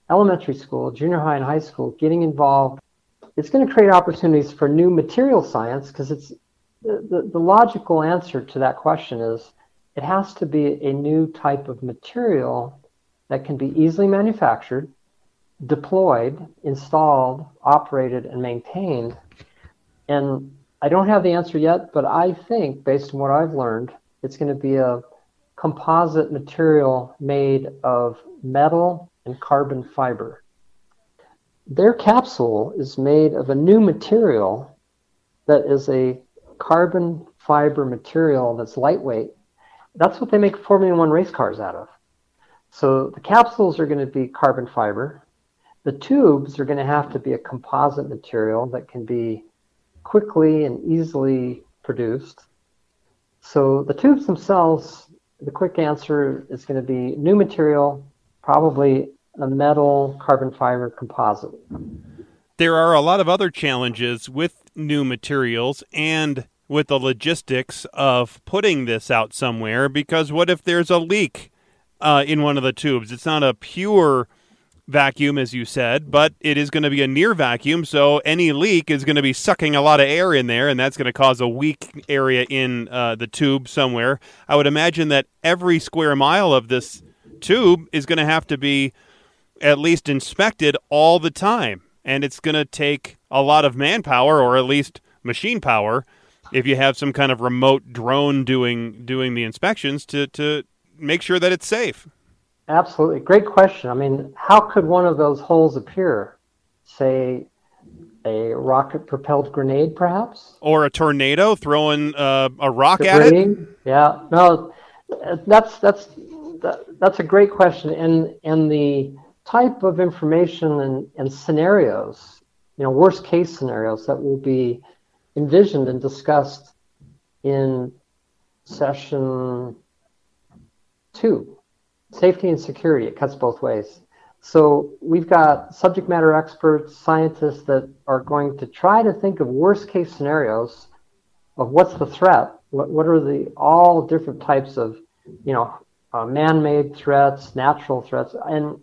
elementary school, junior high, and high school, getting involved it's going to create opportunities for new material science because it's the, the, logical answer to that question is it has to be a new type of material that can be easily manufactured, deployed, installed, operated, and maintained. And I don't have the answer yet, but I think, based on what I've learned, it's going to be a composite material made of metal and carbon fiber. Their capsule is made of a new material that is a carbon fiber material that's lightweight. That's what they make Formula One race cars out of. So the capsules are going to be carbon fiber. The tubes are going to have to be a composite material that can be quickly and easily produced. So the tubes themselves, the quick answer is going to be new material, probably a metal carbon fiber composite. There are a lot of other challenges with new materials and with the logistics of putting this out somewhere because what if there's a leak uh, in one of the tubes? It's not a pure vacuum, as you said, but it is going to be a near vacuum. So any leak is going to be sucking a lot of air in there, and that's going to cause a weak area in uh, the tube somewhere. I would imagine that every square mile of this tube is going to have to be at least inspected all the time. And it's going to take a lot of manpower, or at least machine power, if you have some kind of remote drone doing doing the inspections to to make sure that it's safe. Absolutely, great question. I mean, how could one of those holes appear? Say, a rocket-propelled grenade, perhaps, or a tornado throwing uh, a rock at it. Yeah, no, that's that's that's a great question, and and the type of information and, and scenarios, you know, worst case scenarios that will be envisioned and discussed in session two safety and security. It cuts both ways. So we've got subject matter experts, scientists that are going to try to think of worst case scenarios of what's the threat, what, what are the all different types of, you know, uh, man-made threats, natural threats, and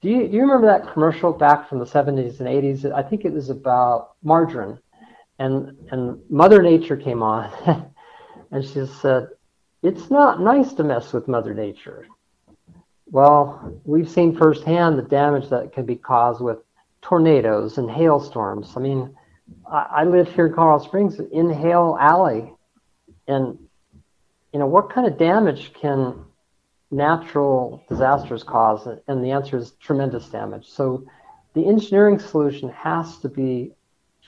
do you, do you remember that commercial back from the 70s and 80s? I think it was about margarine, and and Mother Nature came on, <laughs> and she said, "It's not nice to mess with Mother Nature." Well, we've seen firsthand the damage that can be caused with tornadoes and hailstorms. I mean, I, I live here in Colorado Springs in Hail Alley, and you know what kind of damage can natural disasters cause? And the answer is tremendous damage. So the engineering solution has to be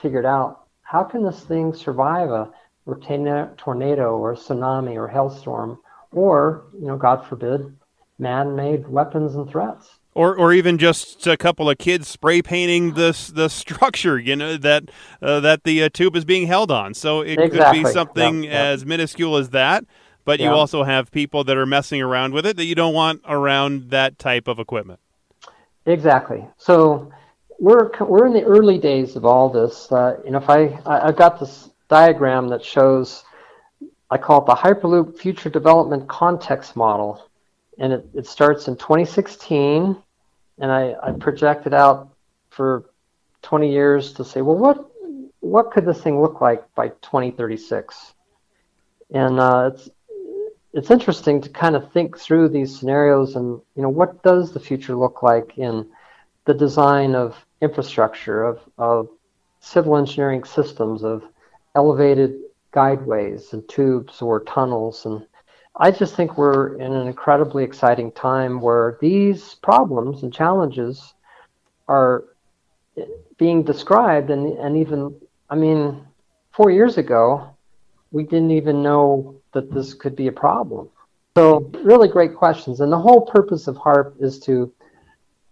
figured out. How can this thing survive a tornado or a tsunami or hailstorm or, you know, God forbid, man-made weapons and threats? or or even just a couple of kids spray painting this the structure you know that uh, that the uh, tube is being held on so it exactly. could be something as minuscule as that but yeah. you also have people that are messing around with it that you don't want around that type of equipment. Exactly. So we're we're in the early days of all this. Uh, you know, if I, I I've got this diagram that shows, I call it the Hyperloop Future Development Context Model, and it, it starts in 2016, and I, I projected out for 20 years to say, well, what what could this thing look like by 2036? And uh, it's it's interesting to kind of think through these scenarios and you know what does the future look like in the design of infrastructure of, of civil engineering systems of elevated guideways and tubes or tunnels and i just think we're in an incredibly exciting time where these problems and challenges are being described and, and even i mean four years ago we didn't even know that this could be a problem? So, really great questions. And the whole purpose of HARP is to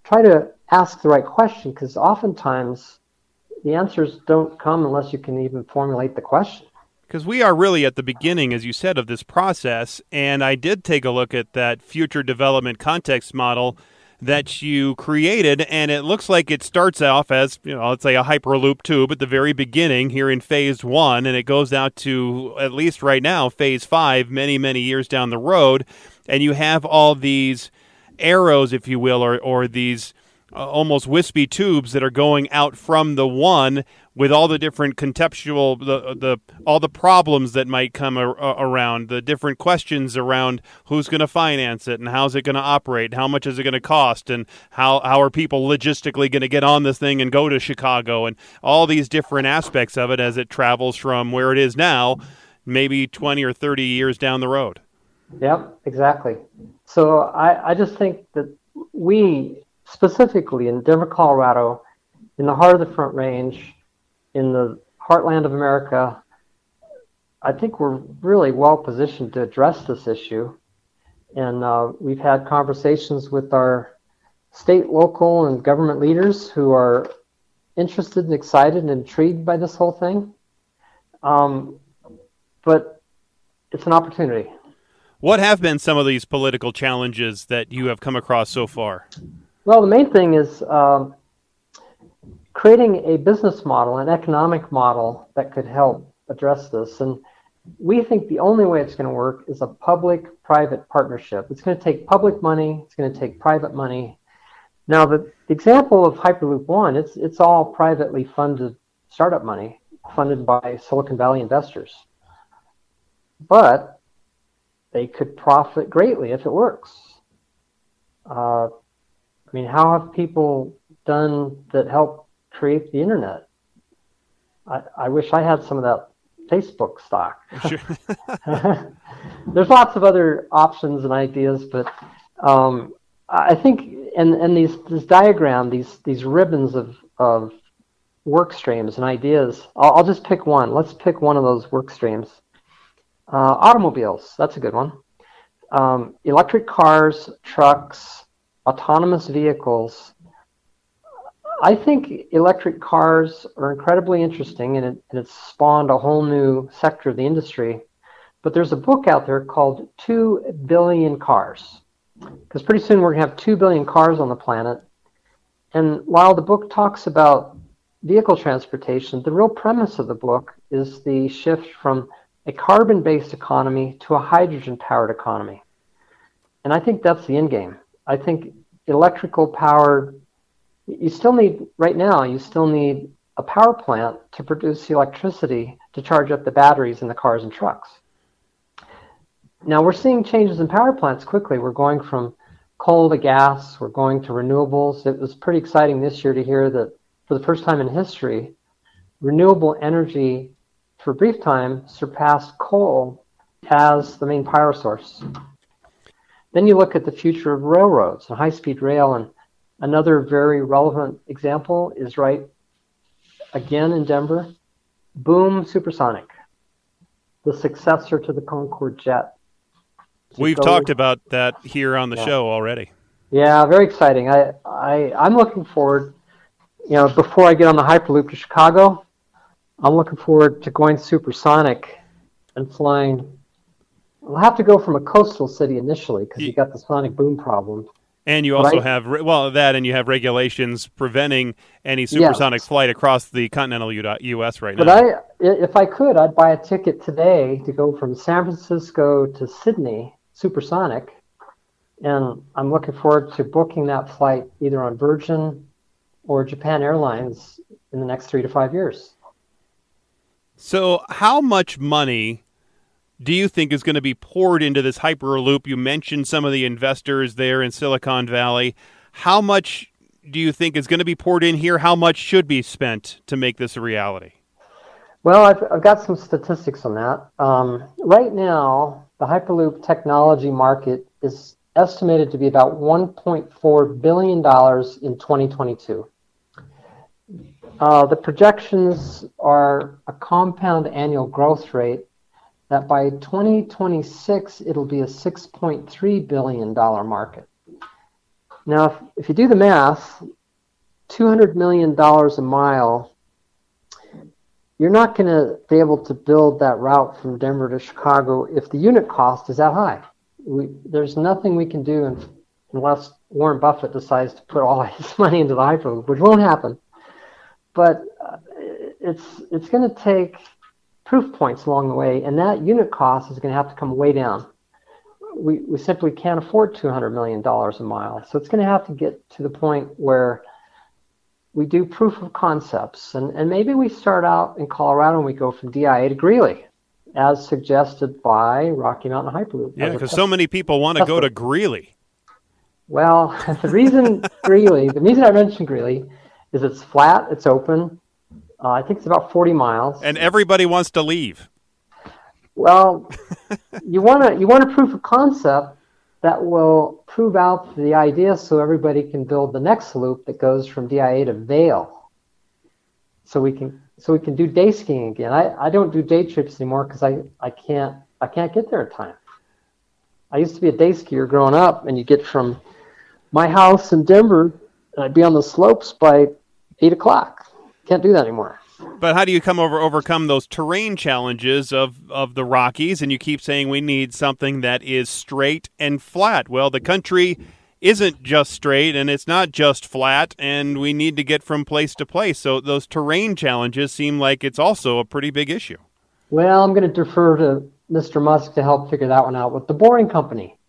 try to ask the right question because oftentimes the answers don't come unless you can even formulate the question. Because we are really at the beginning, as you said, of this process. And I did take a look at that future development context model that you created, and it looks like it starts off as, you know, let's say a Hyperloop tube at the very beginning here in phase one, and it goes out to, at least right now, phase five, many, many years down the road. And you have all these arrows, if you will, or, or these uh, almost wispy tubes that are going out from the one with all the different contextual the the all the problems that might come a, around the different questions around who's going to finance it and how's it going to operate how much is it going to cost and how how are people logistically going to get on this thing and go to Chicago and all these different aspects of it as it travels from where it is now maybe 20 or 30 years down the road. Yep exactly. So i i just think that we specifically in denver colorado in the heart of the front range in the heartland of America, I think we're really well positioned to address this issue. And uh, we've had conversations with our state, local, and government leaders who are interested and excited and intrigued by this whole thing. Um, but it's an opportunity. What have been some of these political challenges that you have come across so far? Well, the main thing is um, creating a business model, an economic model that could help address this. And we think the only way it's going to work is a public private partnership. It's going to take public money, it's going to take private money. Now, the example of Hyperloop One, it's it's all privately funded startup money, funded by Silicon Valley investors. But they could profit greatly if it works. Uh, I mean, how have people done that help create the internet? I, I wish I had some of that Facebook stock. Sure. <laughs> There's lots of other options and ideas, but um, I think and and these this diagram, these these ribbons of of work streams and ideas. I'll, I'll just pick one. Let's pick one of those work streams. Uh, automobiles, that's a good one. Um, electric cars, trucks, autonomous vehicles. I think electric cars are incredibly interesting and, it, and it's spawned a whole new sector of the industry. But there's a book out there called 2 Billion Cars. Because pretty soon we're going to have 2 billion cars on the planet. And while the book talks about vehicle transportation, the real premise of the book is the shift from a carbon based economy to a hydrogen powered economy. And I think that's the end game. I think electrical power, you still need, right now, you still need a power plant to produce electricity to charge up the batteries in the cars and trucks. Now we're seeing changes in power plants quickly. We're going from coal to gas, we're going to renewables. It was pretty exciting this year to hear that for the first time in history, renewable energy for a brief time surpassed coal as the main power source. Then you look at the future of railroads and high speed rail, and another very relevant example is right again in Denver Boom Supersonic, the successor to the Concorde jet. We've go, talked about that here on the yeah. show already. Yeah, very exciting. I, I I'm looking forward. You know, before I get on the Hyperloop to Chicago, I'm looking forward to going supersonic and flying. I'll have to go from a coastal city initially because you got the sonic boom problem. And you also I, have well that, and you have regulations preventing any supersonic yes. flight across the continental U.S. right now. But I, if I could, I'd buy a ticket today to go from San Francisco to Sydney supersonic, and I'm looking forward to booking that flight either on Virgin or Japan Airlines in the next three to five years. So, how much money do you think is going to be poured into this Hyperloop? You mentioned some of the investors there in Silicon Valley. How much do you think is going to be poured in here? How much should be spent to make this a reality? Well, I've, I've got some statistics on that. Um, right now, the Hyperloop technology market is estimated to be about $1.4 billion in 2022. Uh, the projections are a compound annual growth rate that by 2026 it'll be a $6.3 billion market. Now, if, if you do the math, $200 million a mile, you're not going to be able to build that route from Denver to Chicago if the unit cost is that high. We, there's nothing we can do unless Warren Buffett decides to put all <laughs> his money into the Hyperloop, which won't happen but uh, it's it's going to take proof points along the way, and that unit cost is going to have to come way down. We, we simply can't afford $200 million a mile. So it's going to have to get to the point where we do proof of concepts. And, and maybe we start out in Colorado and we go from DIA to Greeley, as suggested by Rocky Mountain Hyperloop. Yeah, because so many people want to go to Greeley. Well, <laughs> the reason Greeley, the reason I mentioned Greeley is it's flat, it's open. Uh, I think it's about 40 miles. And everybody wants to leave. Well, <laughs> you want to you want a proof of concept that will prove out the idea so everybody can build the next loop that goes from DIA to Vail. So we can so we can do day skiing again. I, I don't do day trips anymore because I, I can't I can't get there in time. I used to be a day skier growing up, and you get from my house in Denver, and I'd be on the slopes by eight o'clock. Can't do that anymore. But how do you come over overcome those terrain challenges of, of the Rockies? And you keep saying we need something that is straight and flat. Well, the country isn't just straight and it's not just flat, and we need to get from place to place. So those terrain challenges seem like it's also a pretty big issue. Well, I'm going to defer to Mr. Musk to help figure that one out with the Boring Company.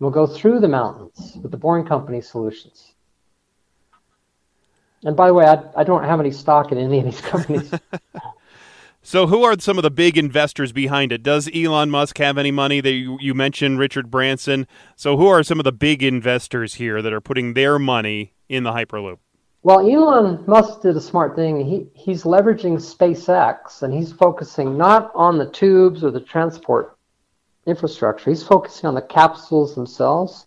We'll go through the mountains with the Boring Company solutions. And by the way, I, I don't have any stock in any of these companies. <laughs> so, who are some of the big investors behind it? Does Elon Musk have any money? That you, you mentioned Richard Branson. So, who are some of the big investors here that are putting their money in the Hyperloop? Well, Elon Musk did a smart thing. He he's leveraging SpaceX and he's focusing not on the tubes or the transport infrastructure. He's focusing on the capsules themselves.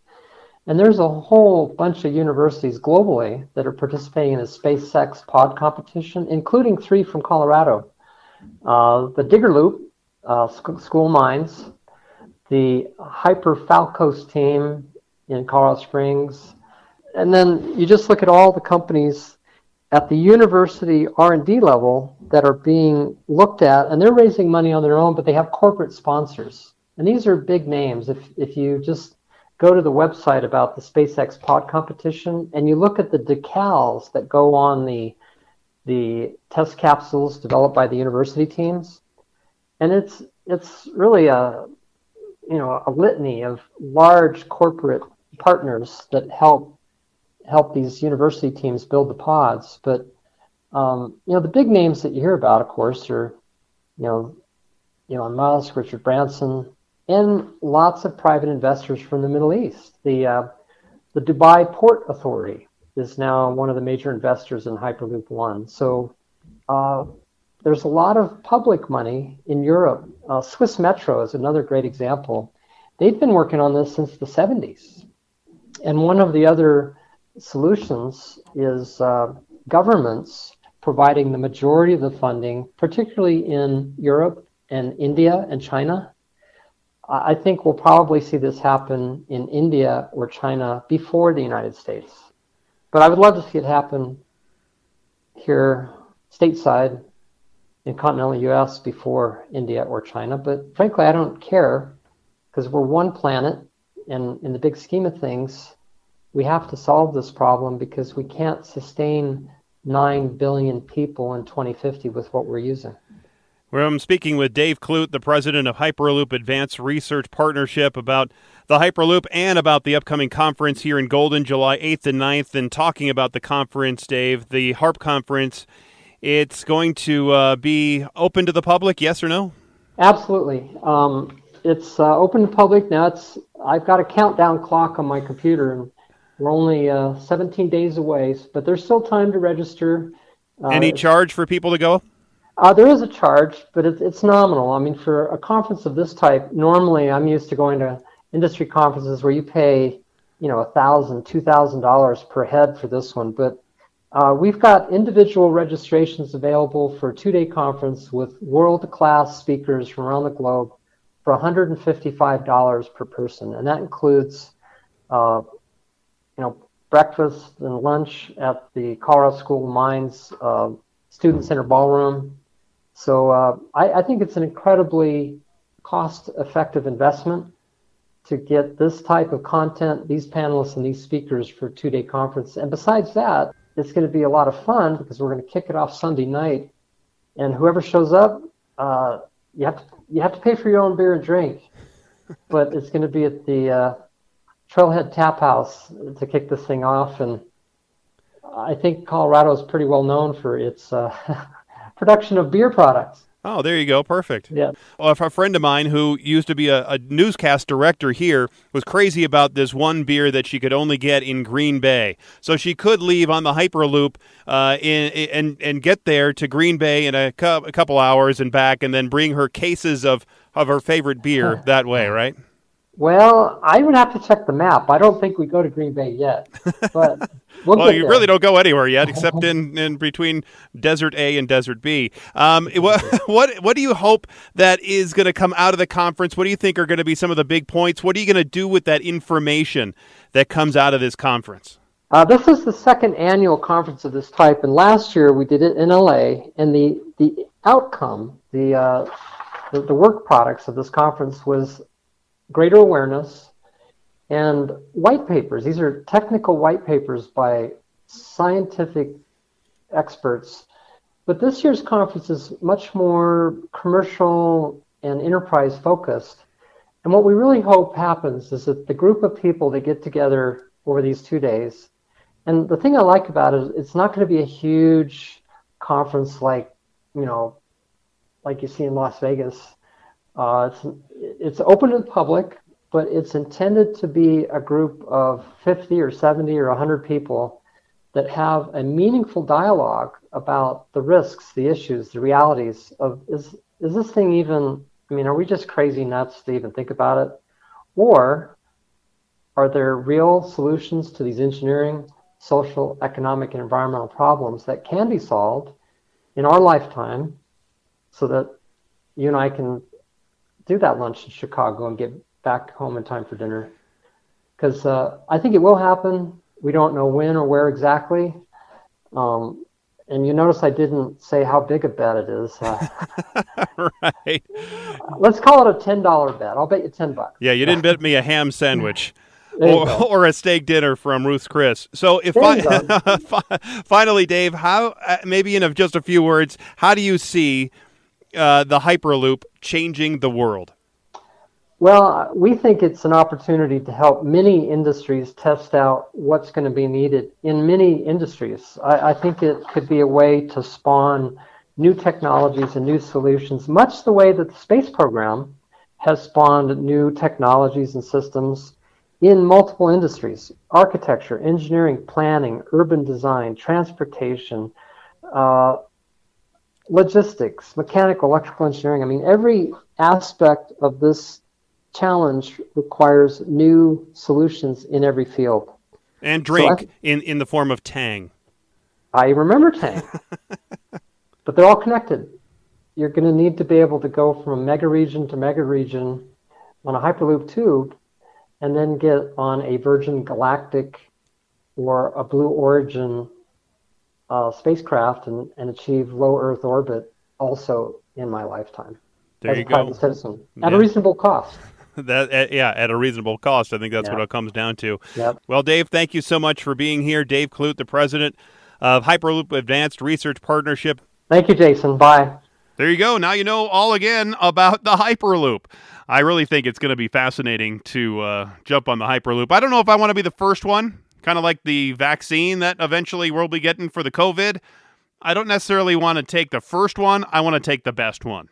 And there's a whole bunch of universities globally that are participating in a SpaceX pod competition, including three from Colorado. Uh, the Digger Loop, uh, School Mines, the Hyper Falcos team in Colorado Springs, and then you just look at all the companies at the university R&D level that are being looked at, and they're raising money on their own, but they have corporate sponsors. And these are big names. If, if you just go to the website about the SpaceX pod competition and you look at the decals that go on the, the test capsules developed by the university teams, and it's, it's really a, you know, a litany of large corporate partners that help help these university teams build the pods. But um, you know, the big names that you hear about, of course, are you know, Elon Musk, Richard Branson, and lots of private investors from the Middle East. The uh, the Dubai Port Authority is now one of the major investors in Hyperloop One. So uh, there's a lot of public money in Europe. Uh, Swiss Metro is another great example. They've been working on this since the 70s. And one of the other solutions is uh, governments providing the majority of the funding, particularly in Europe and India and China. I think we'll probably see this happen in India or China before the United States. But I would love to see it happen here stateside in continental US before India or China. But frankly, I don't care because we're one planet, and in the big scheme of things, we have to solve this problem because we can't sustain 9 billion people in 2050 with what we're using. Well, I'm speaking with Dave Clute, the president of Hyperloop Advanced Research Partnership, about the Hyperloop and about the upcoming conference here in Golden, July 8th and 9th. And talking about the conference, Dave, the HARP conference, it's going to uh, be open to the public, yes or no? Absolutely. Um, it's uh, open to public now. It's I've got a countdown clock on my computer, and we're only uh, 17 days away, but there's still time to register. Uh, Any charge for people to go? Uh, there is a charge, but it's, it's nominal. I mean, for a conference of this type, normally I'm used to going to industry conferences where you pay, you know, a thousand, two thousand dollars per head for this one. But uh, we've got individual registrations available for a two-day conference with world-class speakers from around the globe for $155 per person, and that includes uh, you know, breakfast and lunch at the Colorado School of Mines uh, Student Center Ballroom. So uh, I, I, think it's an incredibly cost-effective investment to get this type of content, these panelists and these speakers for a two-day conference. And besides that, it's going to be a lot of fun because we're going to kick it off Sunday night, and whoever shows up, uh, you have to you have to pay for your own beer and drink, <laughs> but it's going to be at the uh, Trailhead Tap House to kick this thing off, and I think Colorado is pretty well known for its uh, <laughs> production of beer products. Oh, there you go. Perfect. Yeah. Well, a friend of mine who used to be a, a, newscast director here was crazy about this one beer that she could only get in Green Bay. So she could leave on the Hyperloop uh, in, and and get there to Green Bay in a, cu- a couple hours and back, and then bring her cases of of her favorite beer <laughs> that way, right? Well, I would have to check the map. I don't think we go to Green Bay yet, <laughs> but we'll, well you there. really don't go anywhere yet, <laughs> except in, in between Desert A and Desert B. Um, what <laughs> what what do you hope that is going to come out of the conference? What do you think are going to be some of the big points? What are you going to do with that information that comes out of this conference? Uh, this is the second annual conference of this type, and last year we did it in LA. And the the outcome, the uh, the, the work products of this conference was greater awareness, and white papers. These are technical white papers by scientific experts. But this year's conference is much more commercial and enterprise focused. And what we really hope happens is that the group of people that get together over these two days, and the thing I like about it is it's not going to be a huge conference like, you know, like you see in Las Vegas. Uh, it's it's open to the public, but it's intended to be a group of 50 or 70 or 100 people that have a meaningful dialogue about the risks, the issues, the realities of is is this thing even I mean, are we just crazy nuts to even think about it? Or are there real solutions to these engineering, social, economic, and environmental problems that can be solved in our lifetime so that you and I can do that lunch in Chicago and get back home in time for dinner? Because uh, I think it will happen. We don't know when or where exactly. Um, and you notice I didn't say how big a bet it is. Uh, <laughs> right. Let's call it a ten dollar bet. I'll bet you ten bucks. Yeah, you didn't bet me a ham sandwich. <laughs> Or, or, a steak dinner from Ruth's Chris. So, if I, <laughs> finally, Dave, how uh, maybe in just a few words, how do you see uh, the Hyperloop changing the world? Well, we think it's an opportunity to help many industries test out what's going to be needed in many industries. I, I, think it could be a way to spawn new technologies and new solutions, much the way that the space program has spawned new technologies and systems in multiple industries architecture, engineering, planning, urban design, transportation, uh, logistics, mechanical, electrical engineering. I mean, every aspect of this challenge requires new solutions in every field. And drink so in, in the form of Tang. I remember Tang. <laughs> but they're all connected. You're going to need to be able to go from a mega region to mega region on a Hyperloop tube and then get on a Virgin Galactic or a Blue Origin uh, spacecraft and, and achieve low Earth orbit also in my lifetime. There as you a private go. citizen at yeah. a reasonable cost. That at, yeah, at a reasonable cost. I think that's yeah. what it comes down to. Yep. Well, Dave, thank you so much for being here. Dave Clute, the president of Hyperloop Advanced Research Partnership. Thank you, Jayson. Bye. There you go. Now you know all again about the Hyperloop. I really think it's going to be fascinating to uh, jump on the Hyperloop. I don't know if I want to be the first one, kind of like the vaccine that eventually we'll be getting for the COVID. I don't necessarily want to take the first one. I want to take the best one.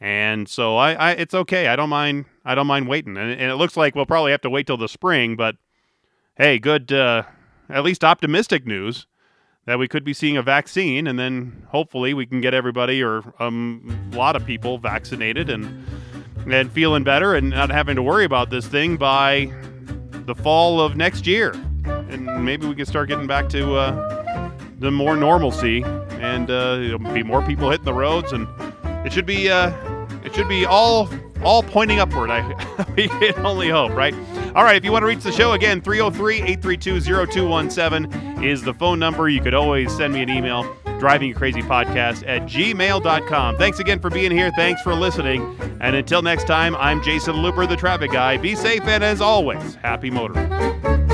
And so I, I, it's okay. I don't mind. I don't mind waiting. And, and, it looks like we'll probably have to wait till the spring. But hey, good. Uh, at least optimistic news that we could be seeing a vaccine, and then hopefully we can get everybody or um, a lot of people vaccinated and and feeling better and not having to worry about this thing by the fall of next year. And maybe we can start getting back to uh, the more normalcy, and uh, be more people hitting the roads and it should be uh, it should be all all pointing upward. I <laughs> we can only hope, right? All right, if you want to reach the show again, 303-832-0217 is the phone number. You could always send me an email, driving crazy podcast at gmail.com. Thanks again for being here. Thanks for listening. And until next time, I'm Jayson Luber, the traffic guy. Be safe and as always, happy motoring.